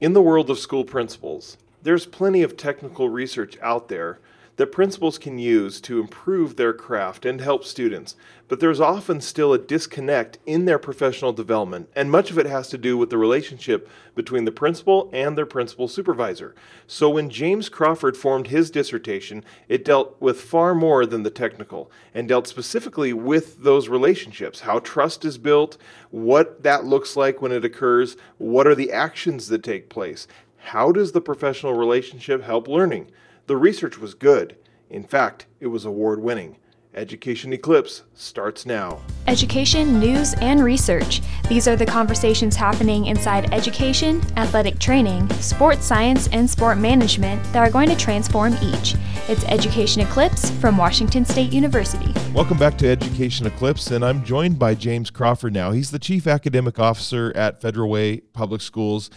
In the world of school principals, there's plenty of technical research out there that principals can use to improve their craft and help students, but there's often still a disconnect in their professional development, and much of it has to do with the relationship between the principal and their principal supervisor. So when James Crawford formed his dissertation, it dealt with far more than the technical and dealt specifically with those relationships, how trust is built, what that looks like when it occurs, what are the actions that take place, how does the professional relationship help learning? The research was good. In fact, it was award winning. Education Eclipse starts now. Education, news, and research. These are the conversations happening inside education, athletic training, sports science, and sport management that are going to transform each. It's Education Eclipse from Washington State University. Welcome back to Education Eclipse, and I'm joined by James Crawford now. He's the Chief Academic Officer at Federal Way Public Schools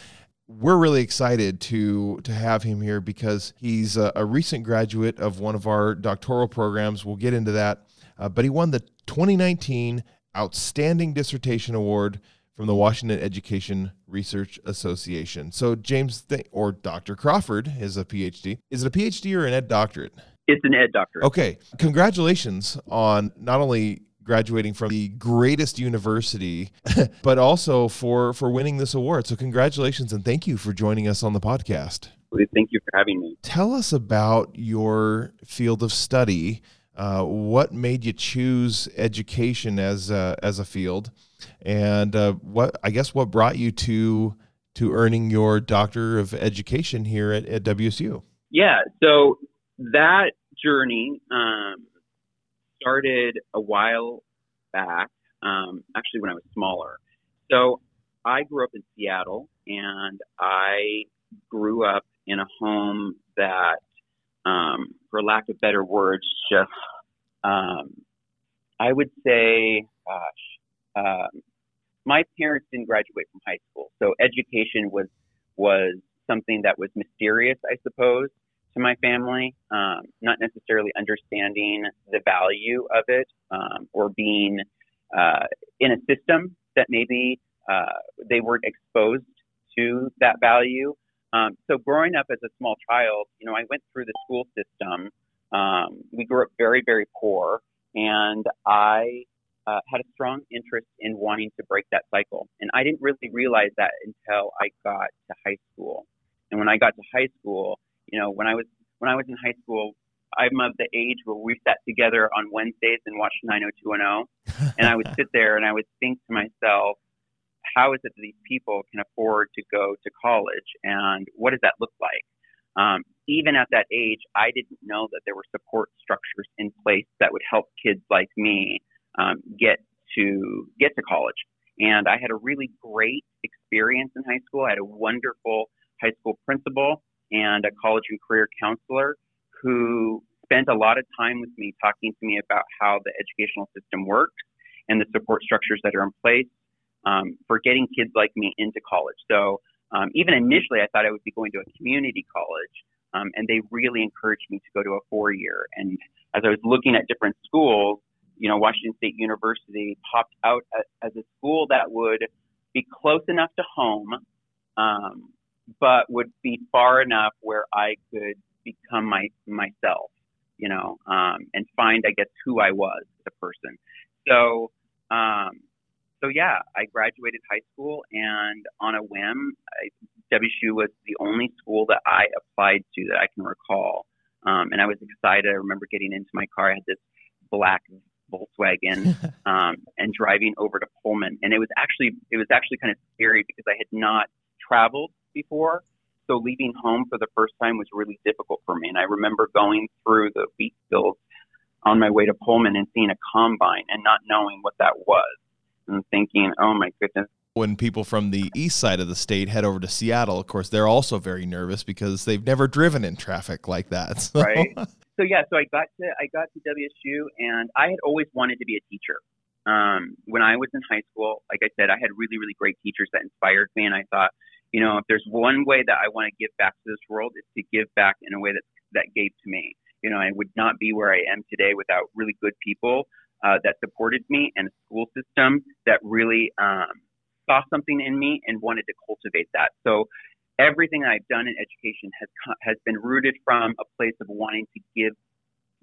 we're really excited to to have him here because he's a, a, recent graduate of one of our doctoral programs. We'll get into that, uh, but he won the 2019 Outstanding Dissertation Award from the Washington Education Research Association. So James th- or Dr. Crawford is a PhD. Is it a PhD or an ed doctorate? It's an ed doctorate. Okay, congratulations on not only graduating from the greatest university, but also for for winning this award. So congratulations and thank you for joining us on the podcast. Thank you for having me. Tell us about your field of study. Uh, what made you choose education as a, as a field, and uh, what I guess what brought you to to earning your doctor of education here at, at WSU? Yeah, so that journey um, started a while back, um, actually when I was smaller. So I grew up in Seattle and I grew up in a home that, um, for lack of better words, just, um, I would say, gosh, um, my parents didn't graduate from high school. So education was, was something that was mysterious, I suppose to my family, um, not necessarily understanding the value of it um, or being uh, in a system that maybe uh, they weren't exposed to that value. Um, so growing up as a small child, you know, I went through the school system. Um, we grew up very, very poor, and I uh, had a strong interest in wanting to break that cycle. And I didn't really realize that until I got to high school. And when I got to high school, you know, when I was when I was in high school, I'm of the age where we sat together on Wednesdays and watched 90210, and I would sit there and I would think to myself, how is it that these people can afford to go to college, and what does that look like? Um, even at that age, I didn't know that there were support structures in place that would help kids like me um, get to get to college. And I had a really great experience in high school. I had a wonderful high school principal and a college and career counselor who spent a lot of time with me talking to me about how the educational system works and the support structures that are in place um, for getting kids like me into college. So um, even initially, I thought I would be going to a community college, um, and they really encouraged me to go to a four year. And as I was looking at different schools, you know, Washington State University popped out as, a school that would be close enough to home, um, but would be far enough where I could become my myself, you know, um, and find, I guess, who I was as a person. So, um, so yeah, I graduated high school, and on a whim, I, WSU was the only school that I applied to that I can recall. Um, and I was excited. I remember getting into my car. I had this black Volkswagen um, and driving over to Pullman, and it was actually it was actually kind of scary because I had not traveled before. So leaving home for the first time was really difficult for me. And I remember going through the wheat fields on my way to Pullman and seeing a combine and not knowing what that was and thinking, oh my goodness. When people from the east side of the state head over to Seattle, of course, they're also very nervous because they've never driven in traffic like that. So. Right. So yeah, so I got to I got to WSU and I had always wanted to be a teacher. Um, when I was in high school, like I said, I had really, really great teachers that inspired me and I thought, you know, if there's one way that I want to give back to this world, it's to give back in a way that that gave to me. You know, I would not be where I am today without really good people uh, that supported me and a school system that really um, saw something in me and wanted to cultivate that. So everything I've done in education has has been rooted from a place of wanting to give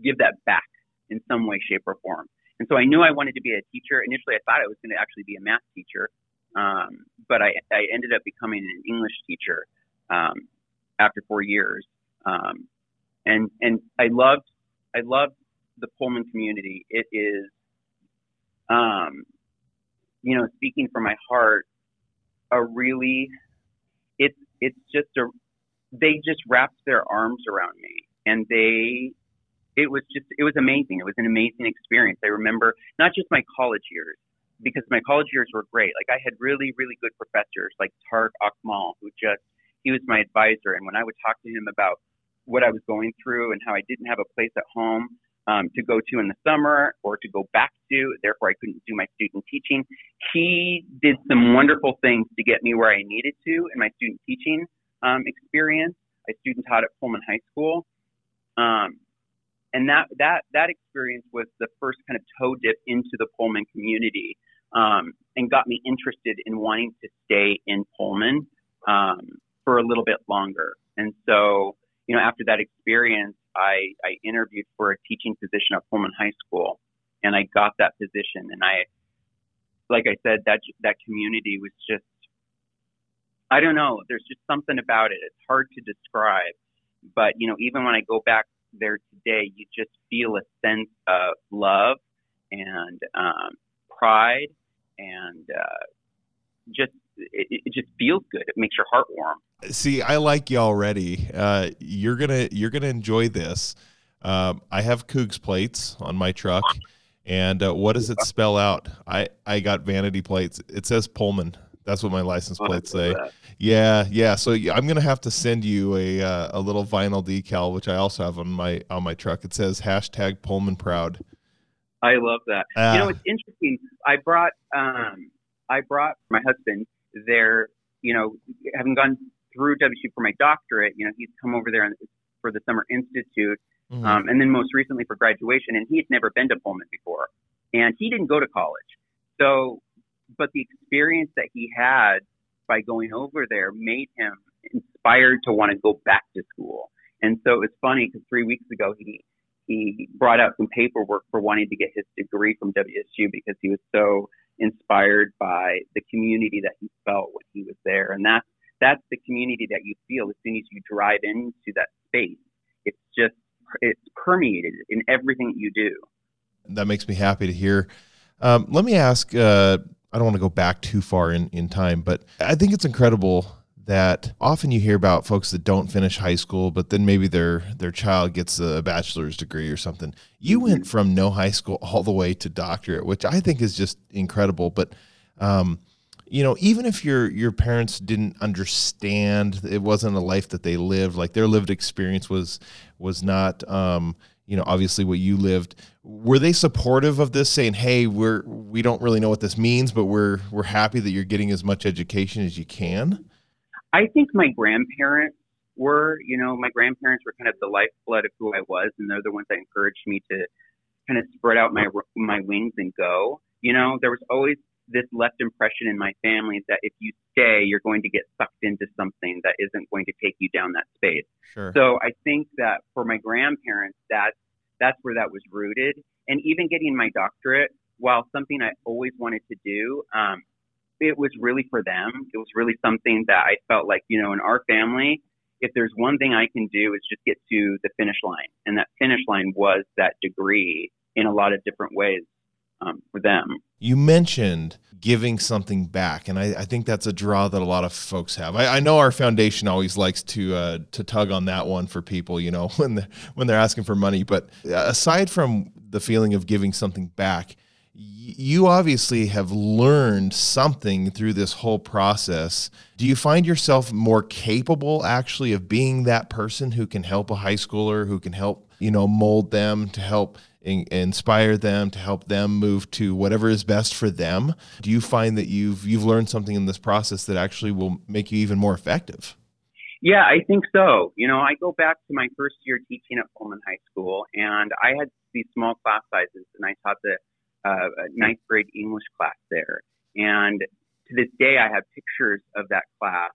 give that back in some way, shape, or form. And so I knew I wanted to be a teacher. Initially, I thought I was going to actually be a math teacher, um, but I, I ended up becoming an English teacher um, after four years. Um, and and I loved I loved the Pullman community. It is, um, you know, speaking from my heart, a really it's it's just a they just wrapped their arms around me and they it was just it was amazing. It was an amazing experience. I remember not just my college years because my college years were great. Like I had really really good professors like Tariq Akmal who just he was my advisor and when I would talk to him about what I was going through and how I didn't have a place at home um, to go to in the summer or to go back to, therefore I couldn't do my student teaching. He did some wonderful things to get me where I needed to in my student teaching um, experience. I student taught at Pullman High School. Um, and that, that, that experience was the first kind of toe dip into the Pullman community um, and got me interested in wanting to stay in Pullman um, for a little bit longer. And so, you know, after that experience, I, I interviewed for a teaching position at Pullman High School, and I got that position. And I, like I said, that that community was just, I don't know. There's just something about it. It's hard to describe, but you know, even when I go back there today, you just feel a sense of love and um, pride, and uh, just it, it just feels good. It makes your heart warm. See, I like you already. Uh, you're gonna you're gonna enjoy this. Um, I have Cougs plates on my truck, and uh, what does it spell out? I I got vanity plates. It says Pullman. That's what my license plates say. Yeah, yeah. So I'm gonna have to send you a uh, a little vinyl decal, which I also have on my on my truck. It says hashtag Pullman proud. I love that. Uh, you know, it's interesting. I brought um, I brought my husband there. You know, having gone through WSU for my doctorate. You know, he's come over there for the Summer Institute, mm-hmm. um, and then most recently for graduation. And he had never been to Pullman before, and he didn't go to college. So, but the experience that he had by going over there made him inspired to want to go back to school. And so it was funny because three weeks ago he he brought out some paperwork for wanting to get his degree from WSU because he was so inspired by the community that he felt when he was there. And that's that's the community that you feel as soon as you drive into that space. It's just it's permeated in everything you do. That makes me happy to hear. Um, let me ask. Uh, I don't want to go back too far in in time, but I think it's incredible that often you hear about folks that don't finish high school, but then maybe their their child gets a bachelor's degree or something. You mm-hmm. went from no high school all the way to doctorate, which I think is just incredible. But um, you know, even if your your parents didn't understand, it wasn't a life that they lived. Like their lived experience was was not, um, you know, obviously what you lived. Were they supportive of this, saying, "Hey, we're we don't really know what this means, but we're we're happy that you're getting as much education as you can"? I think my grandparents were. You know, my grandparents were kind of the lifeblood of who I was, and they're the ones that encouraged me to kind of spread out my my wings and go. You know, there was always this left impression in my family that if you stay, you're going to get sucked into something that isn't going to take you down that space. Sure. So I think that for my grandparents, that that's where that was rooted. And even getting my doctorate, while something I always wanted to do, um, it was really for them. It was really something that I felt like, you know, in our family, if there's one thing I can do is just get to the finish line. And that finish line was that degree in a lot of different ways um, for them. You mentioned giving something back, and I, I, think that's a draw that a lot of folks have. I, I know our foundation always likes to uh, to tug on that one for people, you know, when when they're asking for money. But aside from the feeling of giving something back, you obviously have learned something through this whole process. Do you find yourself more capable actually of being that person who can help a high schooler, who can help, you know, mold them to help in, inspire them to help them move to whatever is best for them? Do you find that you've you've learned something in this process that actually will make you even more effective? Yeah i think so. You know i go back to my first year teaching at pullman high school and i had these small class sizes and i taught the uh, ninth grade english class there and to this day i have pictures of that class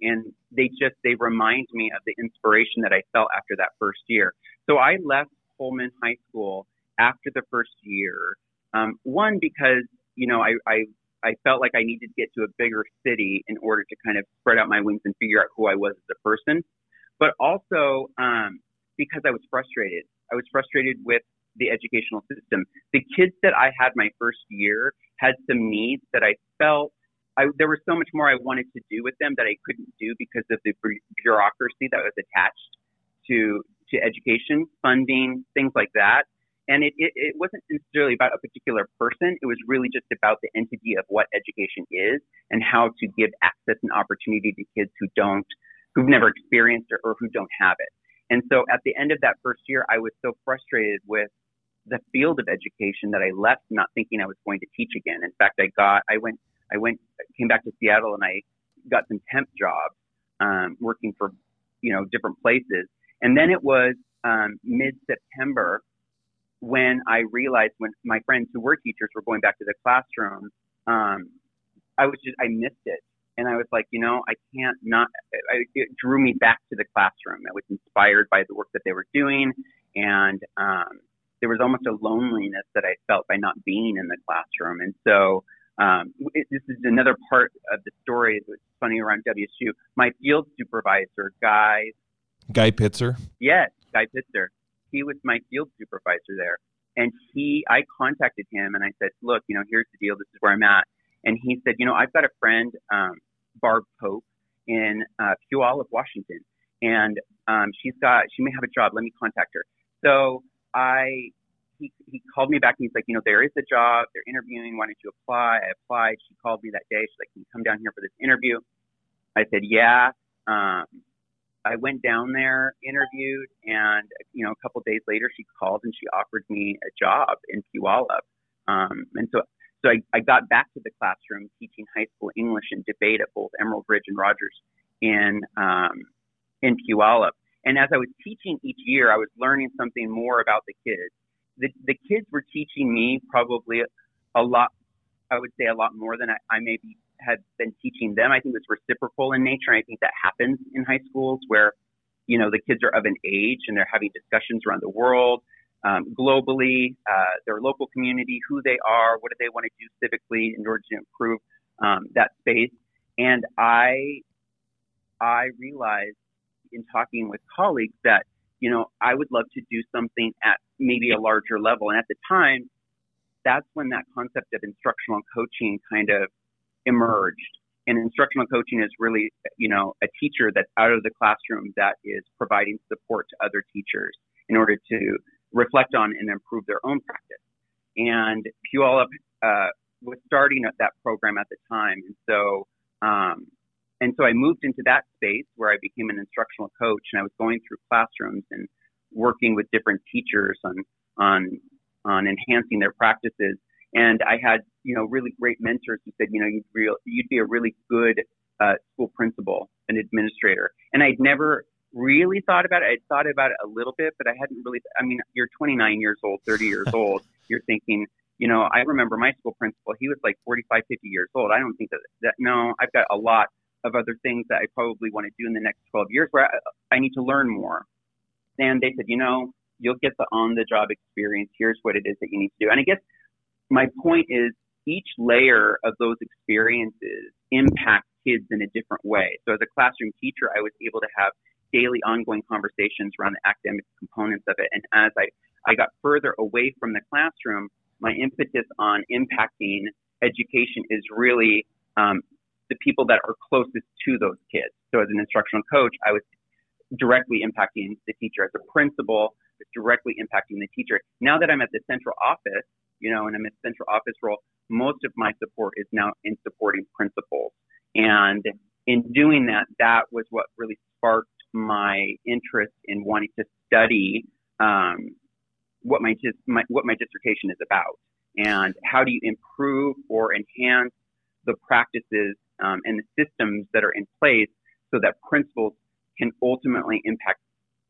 and they just they remind me of the inspiration that I felt after that first year. So I left Pullman High School after the first year. Um, one because you know I, I I felt like I needed to get to a bigger city in order to kind of spread out my wings and figure out who I was as a person, but also um, because I was frustrated. I was frustrated with the educational system. The kids that I had my first year had some needs that I felt I, there was so much more I wanted to do with them that I couldn't do because of the bureaucracy that was attached to to education, funding, things like that. And it, it, it wasn't necessarily about a particular person. It was really just about the entity of what education is and how to give access and opportunity to kids who don't, who've never experienced it or who don't have it. And so at the end of that first year, I was so frustrated with the field of education that I left not thinking I was going to teach again. In fact, I got, I went, I went, came back to Seattle and I got some temp jobs, um, working for, you know, different places. And then it was, um, mid September when I realized when my friends who were teachers were going back to the classroom, um, I was just, I missed it. And I was like, you know, I can't not, I, it drew me back to the classroom. I was inspired by the work that they were doing. And, um, there was almost a loneliness that I felt by not being in the classroom. And so, um, it, this is another part of the story that's funny around WSU. My field supervisor, Guy. Guy Pitzer? Yes, Guy Pitzer he was my field supervisor there. And he, I contacted him and I said, look, you know, here's the deal. This is where I'm at. And he said, you know, I've got a friend, um, Barb Pope in uh, Puyallup, Washington, and um, she's got, she may have a job. Let me contact her. So I, he, he called me back and he's like, you know, there is a job. They're interviewing. Why don't you apply? I applied. She called me that day. She's like, can you come down here for this interview? I said, yeah. Um, I went down there, interviewed, and you know, a couple of days later, she called and she offered me a job in Puyallup. Um, and so, so I, I got back to the classroom teaching high school English and debate at both Emerald Ridge and Rogers in um, in Puyallup. And as I was teaching each year, I was learning something more about the kids. The, the kids were teaching me probably a lot. I would say a lot more than I, I maybe had been teaching them. I think it's reciprocal in nature. And I think that happens in high schools where, you know, the kids are of an age and they're having discussions around the world, um, globally, uh, their local community, who they are, what do they want to do civically in order to improve um, that space. And I, I realized in talking with colleagues that, you know, I would love to do something at maybe a larger level. And at the time, that's when that concept of instructional coaching kind of emerged. And instructional coaching is really, you know, a teacher that's out of the classroom that is providing support to other teachers in order to reflect on and improve their own practice. And Puyallup uh, was starting that program at the time, and so um, and so I moved into that space where I became an instructional coach, and I was going through classrooms and working with different teachers on on on enhancing their practices. And I had, you know, really great mentors who said, you know, you'd, real, you'd be a really good uh, school principal and administrator. And I'd never really thought about it. I'd thought about it a little bit, but I hadn't really, I mean, you're 29 years old, 30 years old. You're thinking, you know, I remember my school principal, he was like 45, 50 years old. I don't think that, that no, I've got a lot of other things that I probably want to do in the next 12 years where I, I need to learn more. And they said, you know, you'll get the on the job experience. Here's what it is that you need to do. And I guess my point is each layer of those experiences impact kids in a different way. So as a classroom teacher, I was able to have daily ongoing conversations around the academic components of it. And as I, I got further away from the classroom, my impetus on impacting education is really um, the people that are closest to those kids. So as an instructional coach, I was directly impacting the teacher. As a principal, directly impacting the teacher. Now that I'm at the central office, you know, and I'm in central office role, most of my support is now in supporting principals. And in doing that, that was what really sparked my interest in wanting to study um, what my, my what my dissertation is about, and how do you improve or enhance the practices um, and the systems that are in place so that principals can ultimately impact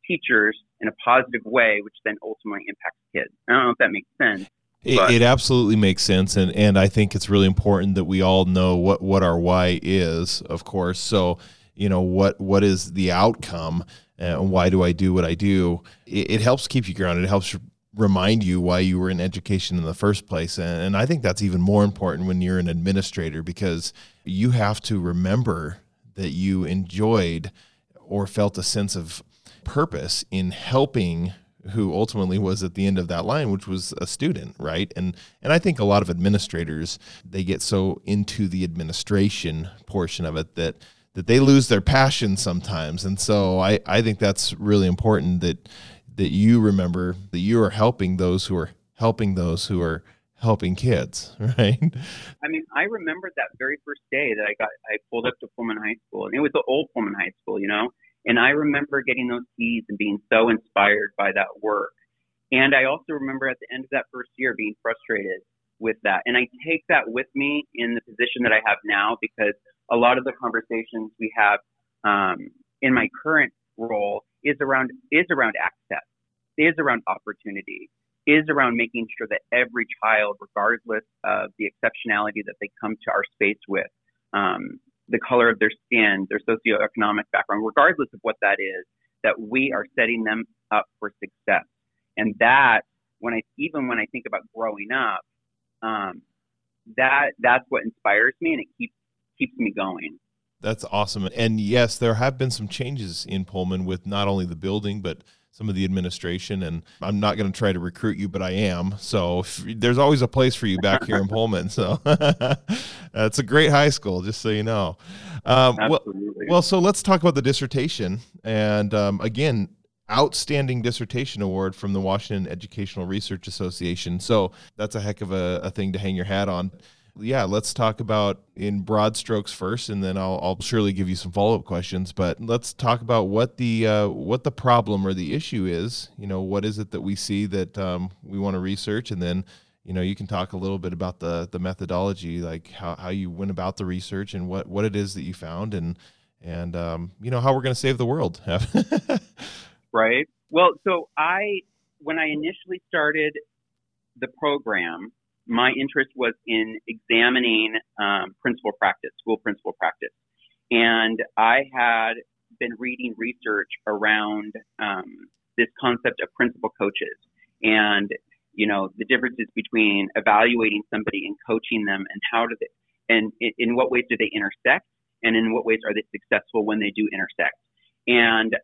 teachers in a positive way, which then ultimately impacts kids. I don't know if that makes sense. It, it, absolutely makes sense, and and I think it's really important that we all know what what our why is, of course. So you know what what is the outcome and why do I do what I do. It, it helps keep you grounded. It helps remind you why you were in education in the first place. And, and I think that's even more important when you're an administrator because you have to remember that you enjoyed or felt a sense of purpose in helping who ultimately was at the end of that line which was a student right and and i think a lot of administrators they get so into the administration portion of it that that they lose their passion sometimes and so i i think that's really important that that you remember that you are helping those who are helping those who are helping kids, right? I mean, I remember that very first day that I got I pulled up to Pullman High School, and it was the old Pullman High School, you know. And I remember getting those keys and being so inspired by that work. And I also remember at the end of that first year being frustrated with that. And I take that with me in the position that I have now because a lot of the conversations we have um, in my current role is around is around access, is around opportunity, is around making sure that every child, regardless of the exceptionality that they come to our space with, um, the color of their skin, their socioeconomic background, regardless of what that is, that we are setting them up for success. And that, when I even when I think about growing up, um, that that's what inspires me and it keeps keeps me going. That's awesome. And yes, there have been some changes in Pullman with not only the building, but some of the administration. And I'm not going to try to recruit you, but I am. So there's always a place for you back here in Pullman. So it's a great high school, just so you know. Um, well, well, so let's talk about the dissertation. And um, again, outstanding dissertation award from the Washington Educational Research Association. So that's a heck of a, a thing to hang your hat on yeah, let's talk about in broad strokes first, and then I'll, I'll surely give you some follow up questions. But let's talk about what the uh, what the problem or the issue is. You know, what is it that we see that um, we want to research, and then you know you can talk a little bit about the the methodology, like how, how you went about the research and what what it is that you found, and and um, you know how we're going to save the world. right. Well, so I when I initially started the program my interest was in examining um, principal practice, school principal practice. And I had been reading research around um, this concept of principal coaches and, you know, the differences between evaluating somebody and coaching them and how do they, and in, what ways do they intersect and in what ways are they successful when they do intersect. And,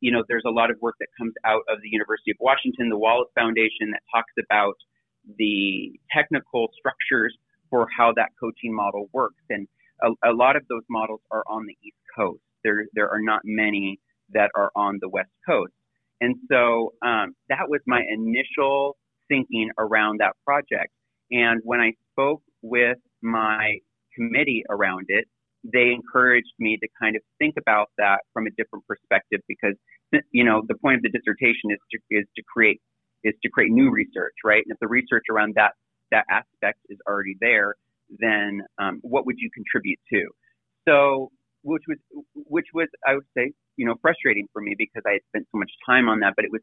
you know, there's a lot of work that comes out of the University of Washington, the Wallace Foundation that talks about the technical structures for how that coaching model works. And a, a, lot of those models are on the East Coast. There, there are not many that are on the West Coast. And so um, that was my initial thinking around that project. And when I spoke with my committee around it, they encouraged me to kind of think about that from a different perspective because, you know, the point of the dissertation is to, is to create is to create new research, right? And if the research around that that aspect is already there, then um, what would you contribute to? So, which was which was I would say you know frustrating for me because I had spent so much time on that, but it was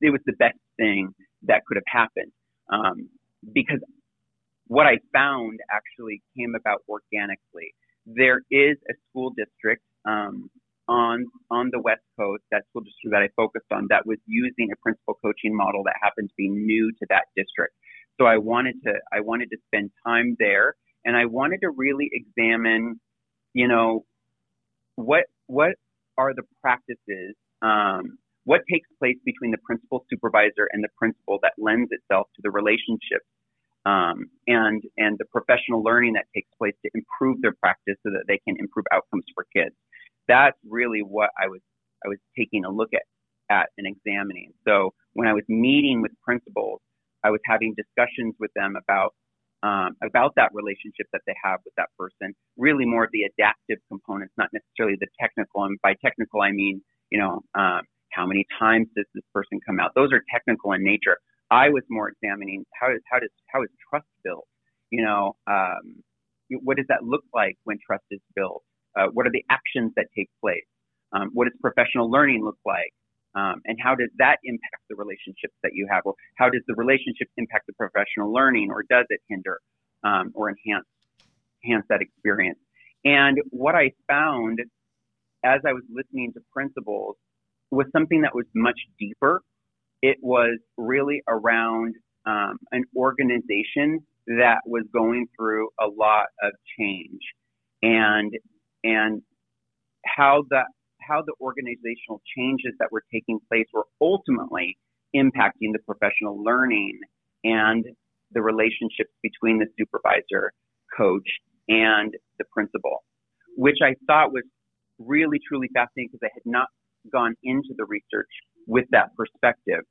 it was the best thing that could have happened um, because what I found actually came about organically. There is a school district um, on on the West Coast, that school district that I focused on, that was using a principal coaching model that happened to be new to that district. So I wanted to I wanted to spend time there, and I wanted to really examine, you know, what what are the practices, um, what takes place between the principal supervisor and the principal that lends itself to the relationship um, and and the professional learning that takes place to improve their practice so that they can improve outcomes for kids that's really what I was I was taking a look at at and examining. So when I was meeting with principals, I was having discussions with them about um, about that relationship that they have with that person. Really, more of the adaptive components, not necessarily the technical. And by technical, I mean you know um, how many times does this person come out? Those are technical in nature. I was more examining how is how does how is trust built? You know, um, what does that look like when trust is built? Uh, what are the actions that take place? Um, what does professional learning look like? Um, and how does that impact the relationships that you have? Or how does the relationship impact the professional learning, or does it hinder um, or enhance enhance that experience? And what I found as I was listening to principals was something that was much deeper. It was really around um, an organization that was going through a lot of change and and how the how the organizational changes that were taking place were ultimately impacting the professional learning and the relationships between the supervisor, coach, and the principal, which I thought was really truly fascinating because I had not gone into the research with that perspective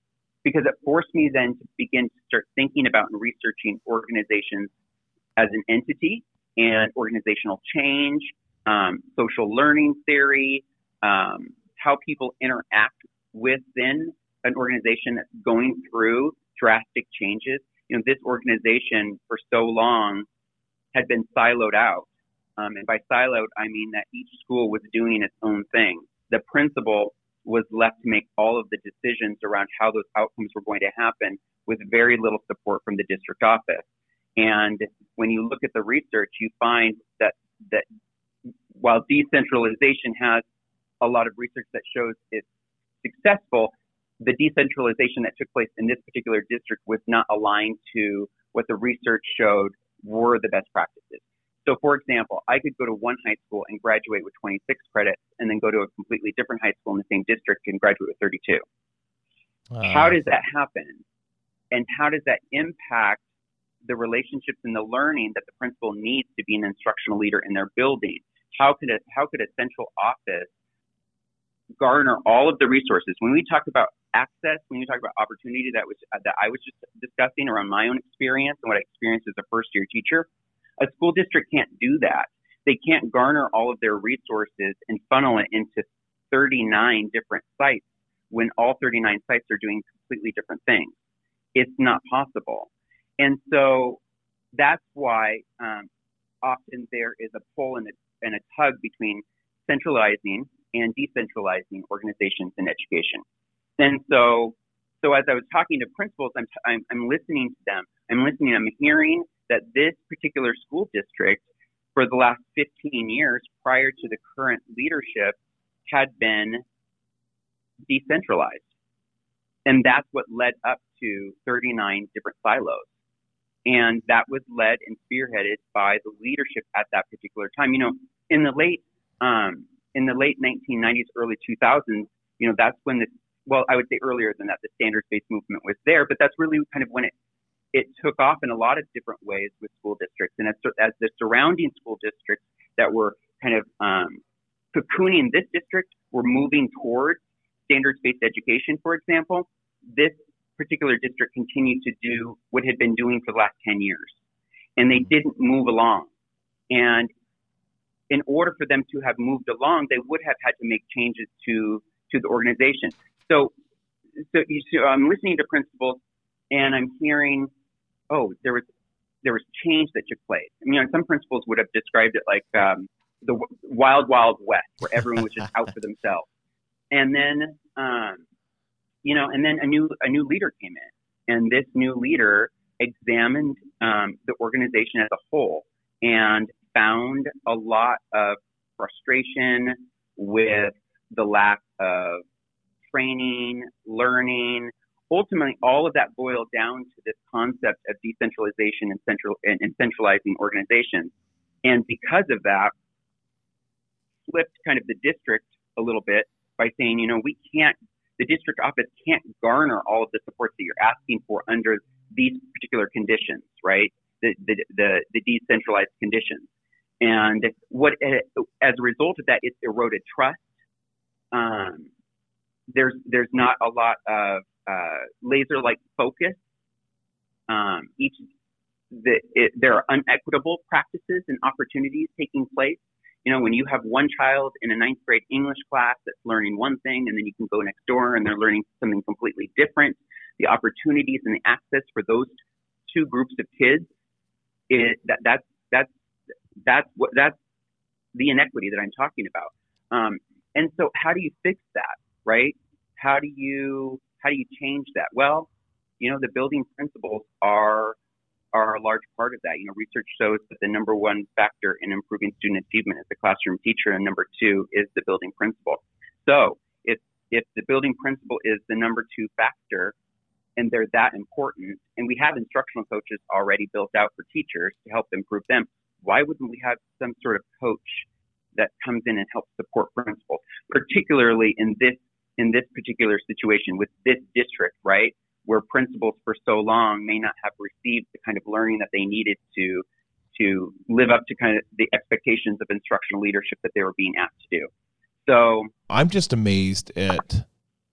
because it forced me then to begin to start thinking about and researching organizations as an entity and organizational change, um, social learning theory, um, how people interact within an organization that's going through drastic changes. You know, this organization for so long had been siloed out. Um, and by siloed, I mean that each school was doing its own thing. The principal was left to make all of the decisions around how those outcomes were going to happen with very little support from the district office. And when you look at the research, you find that that while decentralization has a lot of research that shows it's successful, the decentralization that took place in this particular district was not aligned to what the research showed were the best practices. So, for example, I could go to one high school and graduate with 26 credits, and then go to a completely different high school in the same district and graduate with 32. Uh, how does that happen? And how does that impact the relationships and the learning that the principal needs to be an instructional leader in their building? How could a, how could a central office garner all of the resources? When we talk about access, when you talk about opportunity, that was that I was just discussing around my own experience and what I experienced as a first year teacher a school district can't do that. They can't garner all of their resources and funnel it into 39 different sites when all 39 sites are doing completely different things. It's not possible. And so that's why um, often there is a pull and a, and a tug between centralizing and decentralizing organizations in education. And so, so as I was talking to principals, I'm, t- I'm, I'm listening to them. I'm listening. I'm hearing that this particular school district, for the last 15 years prior to the current leadership, had been decentralized. And that's what led up to 39 different silos. And that was led and spearheaded by the leadership at that particular time. You know, in the late, um, in the late 1990s, early 2000s, you know, that's when the, well, I would say earlier than that, the standards-based movement was there, but that's really kind of when it it took off in a lot of different ways with school districts. And as, as the surrounding school districts that were kind of um, cocooning this district were moving towards standards based education, for example, this particular district continued to do what had been doing for the last 10 years. And they didn't move along. And in order for them to have moved along, they would have had to make changes to, to the organization. So, so, you, so I'm listening to principals and I'm hearing oh, there was there was change that took place. I mean, you know, some principals would have described it like um, the wild, wild west, where everyone was just out for themselves. And then, um, you know, and then a new a new leader came in, and this new leader examined um, the organization as a whole and found a lot of frustration with the lack of training, learning, ultimately all of that boiled down to this concept of decentralization and central and, and centralizing organizations. And because of that, flipped kind of the district a little bit by saying, you know, we can't, the district office can't garner all of the support that you're asking for under these particular conditions, right? The, the, the, the decentralized conditions. And what, as a result of that, it's eroded trust. Um, there's, there's not a lot of uh, laser-like focus. Um, each the, it, there are unequitable practices and opportunities taking place. You know, when you have one child in a ninth grade English class that's learning one thing, and then you can go next door and they're learning something completely different, the opportunities and the access for those two groups of kids, that, that's that's what that's the inequity that I'm talking about. Um, and so, how do you fix that, right? How do you how do you change that? Well, you know, the building principals are are a large part of that. You know, research shows that the number one factor in improving student achievement is the classroom teacher, and number two is the building principal. So if if the building principal is the number two factor, and they're that important, and we have instructional coaches already built out for teachers to help improve them, why wouldn't we have some sort of coach that comes in and helps support principals, particularly in this in this particular situation with this district, right? Where principals for so long may not have received the kind of learning that they needed to to live up to kind of the expectations of instructional leadership that they were being asked to do. So I'm just amazed at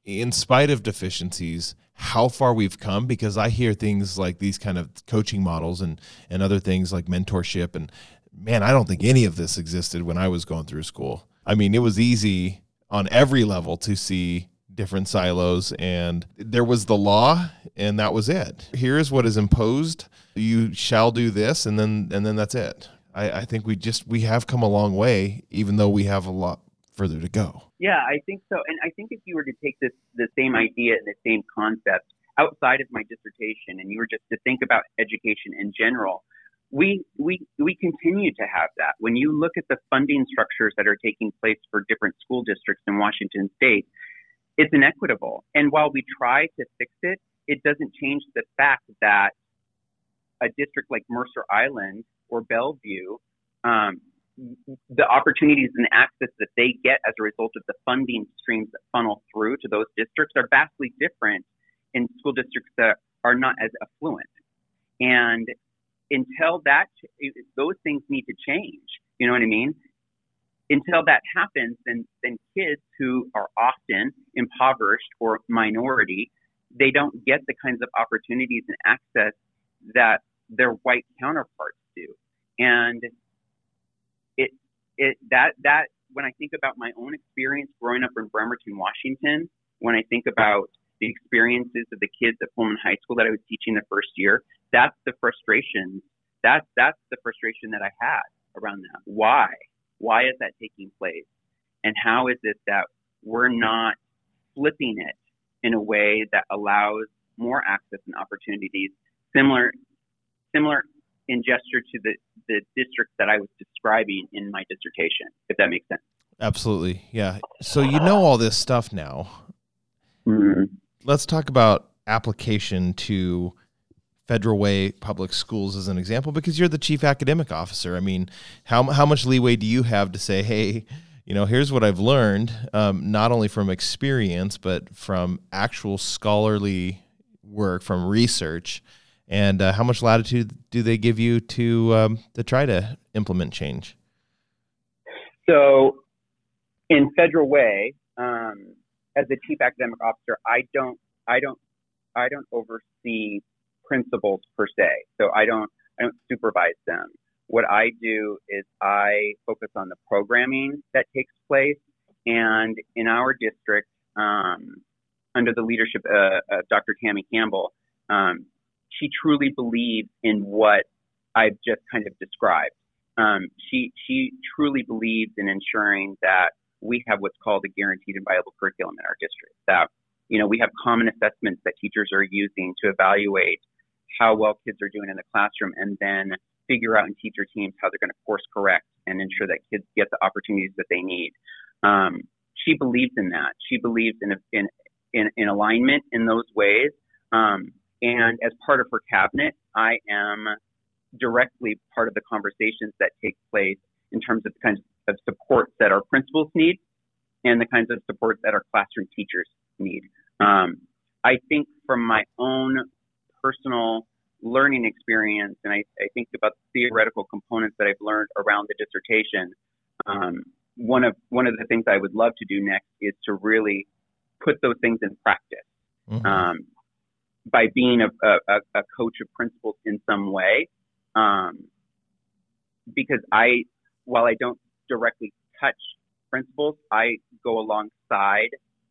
in spite of deficiencies how far we've come because I hear things like these kind of coaching models and and other things like mentorship. And man, I don't think any of this existed when I was going through school. I mean, it was easy on every level to see different silos and there was the law and that was it. Here's what is imposed. You shall do this and then and then that's it. I, I think we just we have come a long way even though we have a lot further to go yeah i think so and i think if you were to take this the same idea and the same concept outside of my dissertation and you were just to think about education in general we we we continue to have that. When you look at the funding structures that are taking place for different school districts in Washington state, it's inequitable. And while we try to fix it, it doesn't change the fact that a district like Mercer Island or Bellevue, um, the opportunities and access that they get as a result of the funding streams that funnel through to those districts are vastly different in school districts that are not as affluent. And until that, those things need to change. You know what I mean? Until that happens, then, then kids who are often impoverished or minority, they don't get the kinds of opportunities and access that their white counterparts do. And it, that, that, when I think about my own experience growing up in Bremerton, Washington, when I think about the experiences of the kids at Pullman High School that I was teaching the first year, that's the frustration. That's that's the frustration that I had around that. Why? Why is that taking place? And how is it that we're not flipping it in a way that allows more access and opportunities similar similar in gesture to the, the district that I was describing in my dissertation, if that makes sense. Absolutely. Yeah. So you know all this stuff now. Mm-hmm. Let's talk about application to Federal Way Public Schools as an example because you're the chief academic officer. I mean, how how much leeway do you have to say, hey, you know, here's what I've learned, um, not only from experience but from actual scholarly work, from research, and uh, how much latitude do they give you to um, to try to implement change? So, in Federal Way, um, as the chief academic officer, I don't I don't I don't oversee principals per se. So I don't I don't supervise them. What I do is I focus on the programming that takes place, and in our district, um, under the leadership uh, of Dr. Tammy Campbell, um, she truly believes in what I've just kind of described. Um, she she truly believes in ensuring that we have what's called a guaranteed and viable curriculum in our district. That you know we have common assessments that teachers are using to evaluate how well kids are doing in the classroom and then figure out in teacher teams how they're going to course correct and ensure that kids get the opportunities that they need. Um, she believes in that. She believes in, in, in, in alignment in those ways. Um, and as part of her cabinet, I am directly part of the conversations that take place in terms of the kinds of supports that our principals need and the kinds of supports that our classroom teachers need. Um, I think from my own personal learning experience, and I, I think about the theoretical components that I've learned around the dissertation. Um, one of one of the things I would love to do next is to really put those things in practice mm-hmm. um, by being a, a, a, coach of principals in some way. Um, because I, while I don't directly touch principals, I go alongside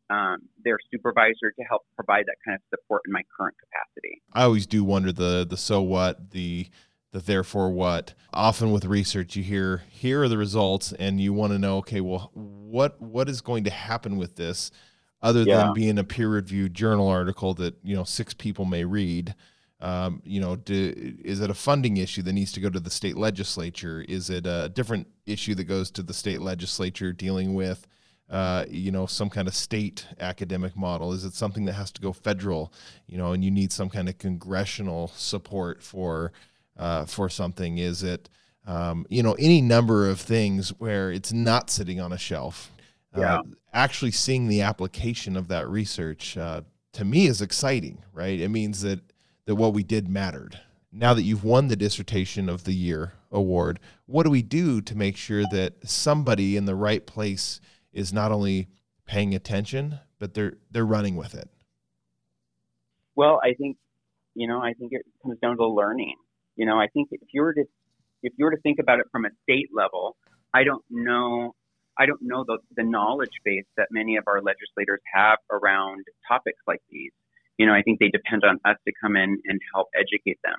um, their supervisor to help provide that kind of support in my current capacity. I always do wonder the the so what the the therefore what. Often with research, you hear here are the results, and you want to know, okay, well, what what is going to happen with this, other yeah. than being a peer reviewed journal article that you know six people may read. Um, you know, do, is it a funding issue that needs to go to the state legislature? Is it a different issue that goes to the state legislature dealing with, uh, you know, some kind of state academic model? Is it something that has to go federal? You know, and you need some kind of congressional support for uh, for something? Is it um, you know any number of things where it's not sitting on a shelf? Uh, yeah. actually seeing the application of that research uh, to me is exciting, right? It means that that what we did mattered. Now that you've won the dissertation of the year award, what do we do to make sure that somebody in the right place is not only paying attention, but they're they're running with it? Well, I think you know, I think it comes down to learning. You know, I think if you were to if you were to think about it from a state level, I don't know I don't know the, the knowledge base that many of our legislators have around topics like these you know, I think they depend on us to come in and help educate them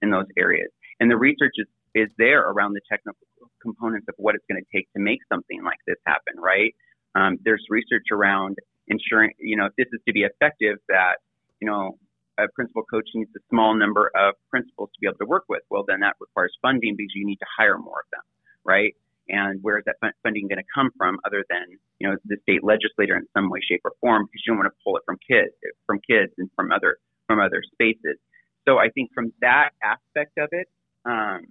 in those areas. And the research is, is there around the technical components of what it's going to take to make something like this happen, right? Um, there's research around ensuring, you know, if this is to be effective, that, you know, a principal coach needs a small number of principals to be able to work with. Well, then that requires funding because you need to hire more of them, right? And where is that funding going to come from other than, you know, the state legislator in some way, shape or form because you don't want to pull it from kids, from kids and from other, from other spaces. So I think from that aspect of it, um,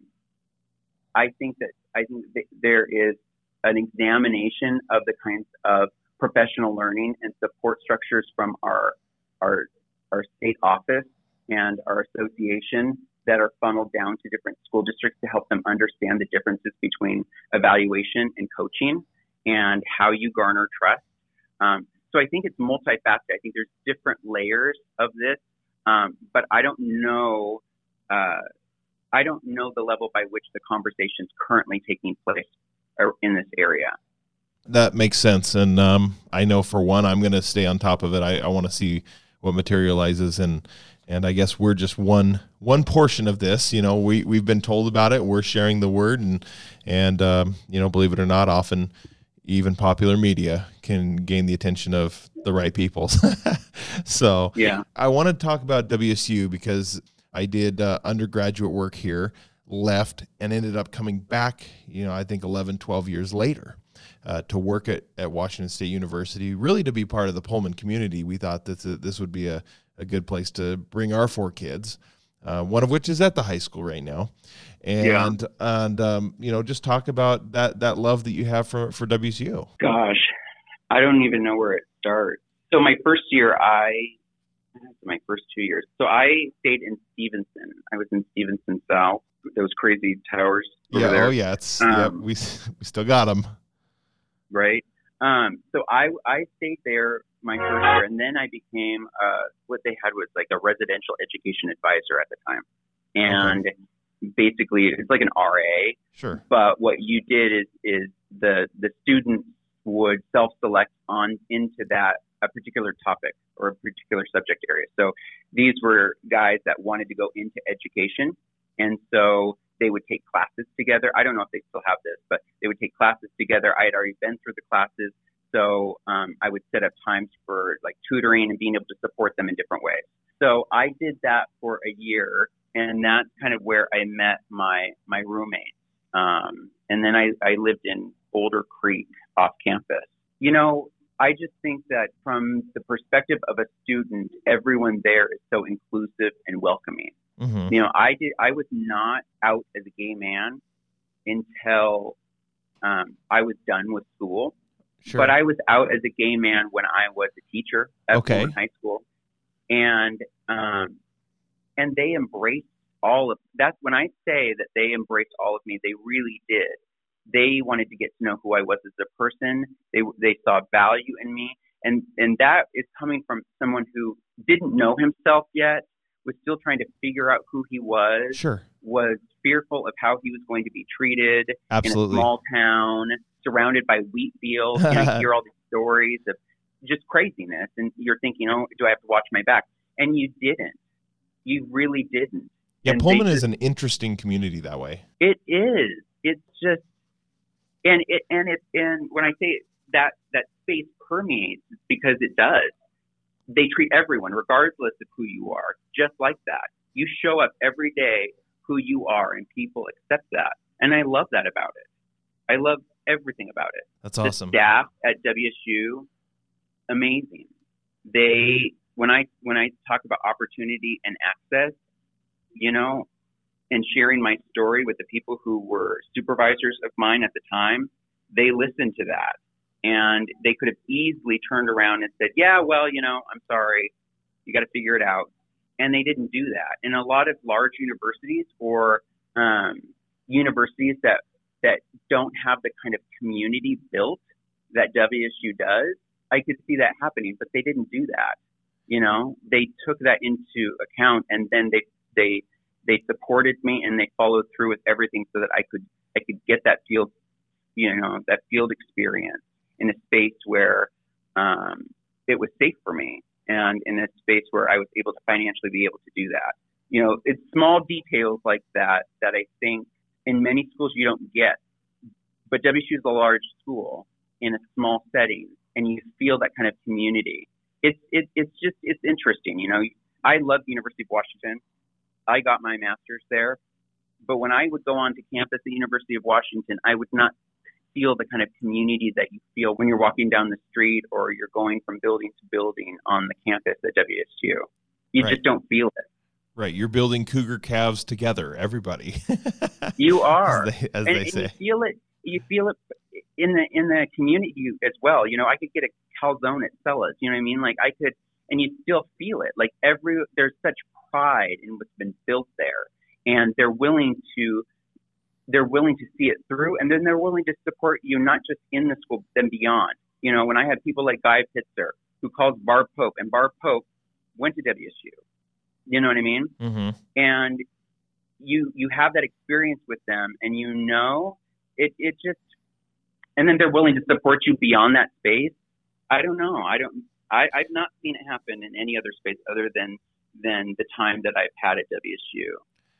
I think that, I think that there is an examination of the kinds of professional learning and support structures from our, our, our state office and our association that are funneled down to different school districts to help them understand the differences between evaluation and coaching and how you garner trust. Um, so I think it's multifaceted. I think there's different layers of this, um, but I don't know. Uh, I don't know the level by which the conversation is currently taking place in this area. That makes sense, and um, I know for one, I'm going to stay on top of it. I, I want to see what materializes and and I guess we're just one one portion of this. You know, we we've been told about it. We're sharing the word, and and um, you know, believe it or not, often even popular media can gain the attention of the right people. so yeah, I want to talk about WSU because I did uh, undergraduate work here, left, and ended up coming back. You know, I think 11, 12 years later. Uh, to work at, at Washington State University, really to be part of the Pullman community. We thought that this would be a, a good place to bring our four kids. Uh, one of which is at the high school right now, and yeah. and um, you know just talk about that that love that you have for for WSU. Gosh, I don't even know where it starts. So my first year, I my first two years. So I stayed in Stephenson. I was in Stephenson South. Those crazy towers. yeah. There. Oh yeah. It's um, yeah. We we still got them. Right. Um, so I I stayed there my first year, and then I became uh, what they had was like a residential education advisor at the time, and okay. basically it's like an RA. Sure. But what you did is is the the students would self select on into that a particular topic or a particular subject area. So these were guys that wanted to go into education, and so they would take classes together. I don't know if they still have this, but they would take classes together. I had already been through the classes. So um, I would set up times for like tutoring and being able to support them in different ways. So I did that for a year, and that's kind of where I met my my roommate. Um, and then I, I lived in Boulder Creek off campus. You know, I just think that from the perspective of a student, everyone there is so inclusive and welcoming. Mm-hmm. You know, I did I was not out as a gay man until um, I was done with school. Sure. But I was out as a gay man when I was a teacher at okay. high school, and um, and they embraced all of that's when I say that they embraced all of me. They really did. They wanted to get to know who I was as a person. They they saw value in me, and and that is coming from someone who didn't know himself yet, was still trying to figure out who he was. Sure. Was fearful of how he was going to be treated Absolutely. in a small town surrounded by wheat fields. You, know, hear all these stories of just craziness, and you're thinking, "Oh, do I have to watch my back?" And you didn't. You really didn't. Yeah, and Pullman just, is an interesting community that way. It is. It's just, and it and it and when I say that that space permeates, because it does. They treat everyone, regardless of who you are, just like that. You show up every day who you are, and people accept that. And I love that about it. I love everything about it. That's awesome. The staff at WSU, amazing. They when I when I talk about opportunity and access, you know, and sharing my story with the people who were supervisors of mine at the time, they listened to that. And they could have easily turned around and said, Yeah, well, you know, I'm sorry. You got to figure it out. And they didn't do that. And a lot of large universities or um, universities that, that don't have the kind of community built that WSU does, I could see that happening, but they didn't do that. You know, they took that into account and then they, they, they supported me and they followed through with everything so that I could, I could get that field, you know, that field experience in a space where, um, it was safe for me and in a space where I was able to financially be able to do that. You know, it's small details like that that I think in many schools you don't get. But WSU is a large school in a small setting, and you feel that kind of community. It's it, it's just it's interesting. You know, I love the University of Washington. I got my master's there, but when I would go on to campus at the University of Washington, I would not feel the kind of community that you feel when you're walking down the street or you're going from building to building on the campus at WSU. You Right. just don't feel it. Right. You're building cougar calves together, everybody. You are. as they, as and, they and say. you feel it. You feel it in the in the community as well. You know, I could get a calzone at Sella's. You know what I mean? Like I could, and you still feel it. Like every there's such pride in what's been built there, and they're willing to they're willing to see it through, and then they're willing to support you not just in the school, but then beyond. You know, when I had people like Guy Pitzer who calls Barb Pope, and Barb Pope went to WSU. You know what I mean? hmm and you you have that experience with them and you know it it just and then they're willing to support you beyond that space i don't know i don't i i've not seen it happen in any other space other than than the time that i've had at wsu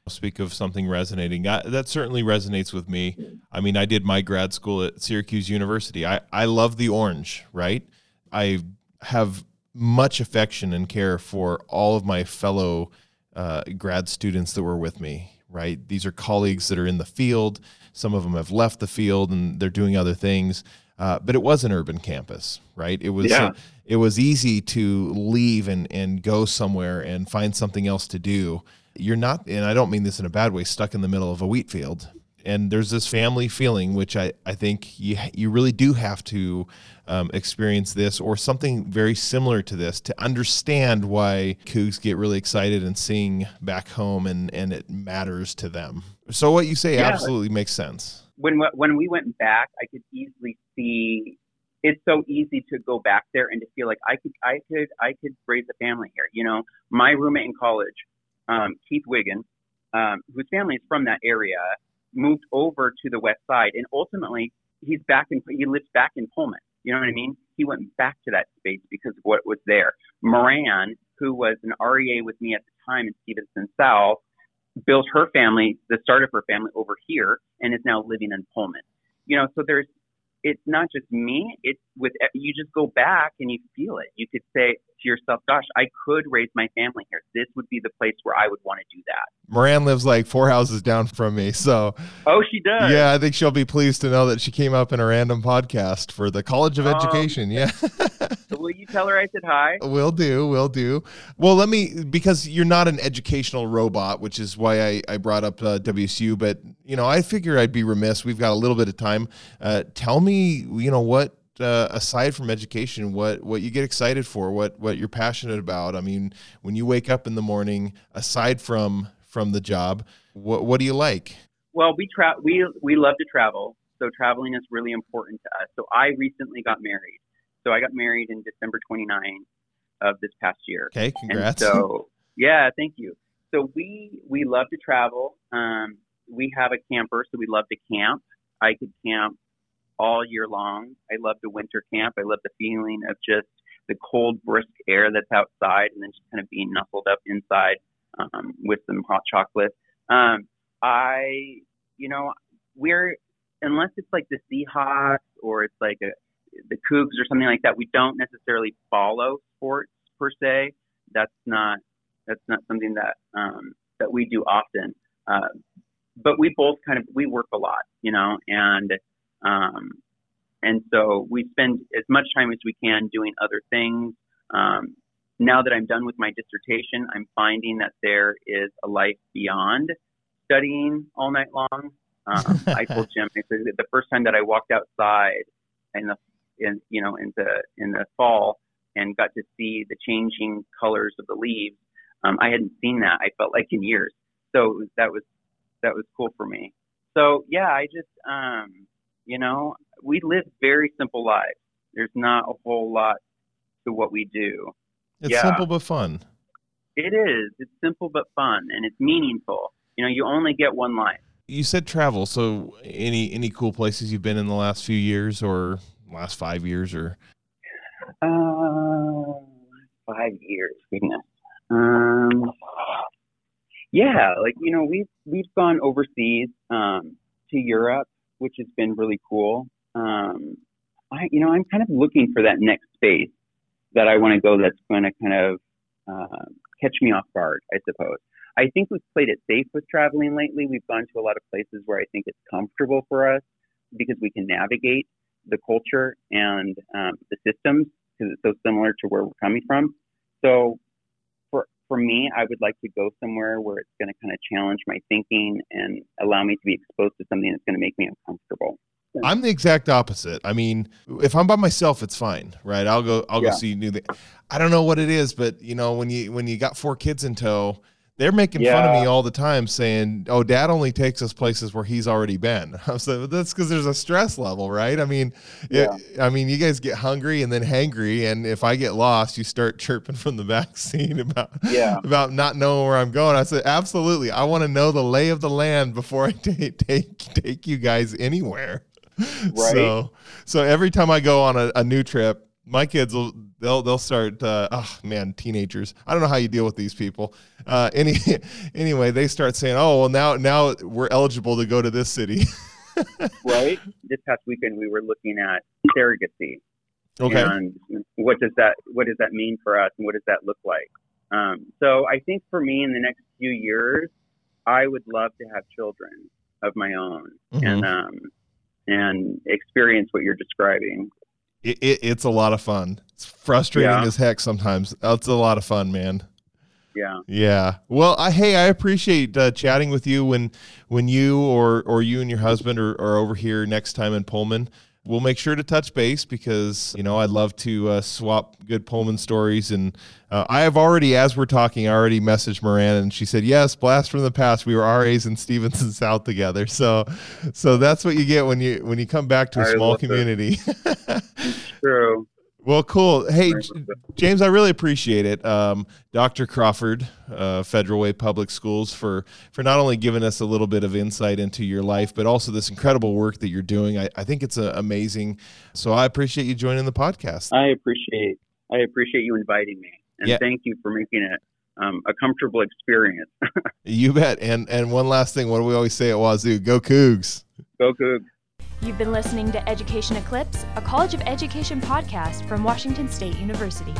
Speak of something resonating. That, that certainly resonates with me. I mean, I did my grad school at Syracuse University. I, I love the orange, right? I have much affection and care for all of my fellow uh, grad students that were with me, right? These are colleagues that are in the field. Some of them have left the field and they're doing other things. Uh, but it was an urban campus, right? It was Yeah. it was easy to leave and and go somewhere and find something else to do. You're not, and I don't mean this in a bad way, stuck in the middle of a wheat field. And there's this family feeling, which I, I think you you really do have to um, experience this or something very similar to this to understand why Cougs get really excited and sing back home and, and it matters to them. So what you say Yeah. absolutely makes sense. when when we went back i could easily see it's so easy to go back there and to feel like i could i could i could raise a family here you know my roommate in college um, keith wiggins um, whose family is from that area moved over to the west side and ultimately he's back in he lives back in pullman you know what i mean he went back to that space because of what was there moran who was an rea with me at the time in stephenson south built her family, the start of her family over here, and is now living in Pullman. You know, so there's, it's not just me. It's with you just go back and you feel it. You could say to yourself, "Gosh, I could raise my family here. This would be the place where I would want to do that." Moran lives like four houses down from me, so Oh, she does. yeah, I think she'll be pleased to know that she came up in a random podcast for the College of Um, Education. Yeah. Will you tell her I said hi? Will do, will do. Well, let me because you're not an educational robot, which is why I, I brought up uh, WSU. But you know, I figure I'd be remiss. We've got a little bit of time. Uh, tell me, you know, what uh, aside from education, what what you get excited for, what what you're passionate about. I mean, when you wake up in the morning, aside from from the job, what what do you like? Well, we tra- we we love to travel, so traveling is really important to us. So I recently got married. So I got married in December 29 of this past year. Okay, congrats. And so, yeah, thank you. So we we love to travel. Um, we have a camper, so we love to camp. I could camp all year long. I love the winter camp. I love the feeling of just the cold, brisk air that's outside, and then just kind of being nuzzled up inside um, with some hot chocolate. Um, I, you know, we're unless it's like the Seahawks or it's like a the Cougs or something like that, we don't necessarily follow sports per se. That's not that's not something that um, that we do often. Uh, but we both kind of we work a lot, you know, and um, and so we spend as much time as we can doing other things. Um, now that I'm done with my dissertation, I'm finding that there is a life beyond studying all night long. Um, I told Jim the first time that I walked outside in the in you know in the in the fall and got to see the changing colors of the leaves. Um, I hadn't seen that. I felt like in years. So that was that was cool for me. So yeah, I just um, you know we live very simple lives. There's not a whole lot to what we do. It's yeah. simple but fun. It is. It's simple but fun, and it's meaningful. You know, you only get one life. You said travel. So, any any cool places you've been in the last few years, or last five years, or? Uh, five years. Goodness. Um, yeah, like you know, we've we've gone overseas um, to Europe, which has been really cool. Um, I, you know, I'm kind of looking for that next space that I want to go that's going to kind of uh, catch me off guard, I suppose. I think we've played it safe with traveling lately. We've gone to a lot of places where I think it's comfortable for us because we can navigate the culture and um, the systems because it's so similar to where we're coming from. So for me, I would like to go somewhere where it's going to kind of challenge my thinking and allow me to be exposed to something that's going to make me uncomfortable. I'm the exact opposite. I mean, if I'm by myself, it's fine, right? I'll go. I'll yeah. go see new. I don't know what it is, but you know, when you when you got four kids in tow, they're making yeah. fun of me all the time, saying, "Oh, Dad only takes us places where he's already been." I was like, "That's because there's a stress level, right?" I mean, yeah. it, I mean, you guys get hungry and then hangry, and if I get lost, you start chirping from the back seat about yeah. about not knowing where I'm going. I said, "Absolutely, I want to know the lay of the land before I t- take take you guys anywhere." Right. So, so every time I go on a, a new trip, my kids will they'll they'll start. Uh, oh man, teenagers. I don't know how you deal with these people. Uh, any anyway, they start saying, "Oh well, now now we're eligible to go to this city." right. This past weekend, we were looking at surrogacy. Okay. And what does that what does that mean for us, and what does that look like? Um, so I think for me, in the next few years, I would love to have children of my own, mm-hmm. and um, and experience what you're describing. It, it, it's a lot of fun. It's frustrating yeah. as heck sometimes. It's a lot of fun, man. Yeah. Yeah. Well, I hey, I appreciate uh, chatting with you when when you or or you and your husband are, are over here next time in Pullman we'll make sure to touch base because you know I'd love to uh, swap good Pullman stories. And uh, I have already, as we're talking, I already messaged Moran, and she said, "Yes, blast from the past. We were RAs in Stephenson South together." So, so that's what you get when you when you come back to a I small community. True. Well, cool. Hey, James, I really appreciate it, um, Dr. Crawford, uh, Federal Way Public Schools, for for not only giving us a little bit of insight into your life, but also this incredible work that you're doing. I, I think it's uh, amazing. So I appreciate you joining the podcast. I appreciate I appreciate you inviting me, and yeah. thank you for making it um, a comfortable experience. you bet. And and one last thing, what do we always say at Wazoo? Go Cougs! Go Cougs! You've been listening to Education Eclipse, a College of Education podcast from Washington State University.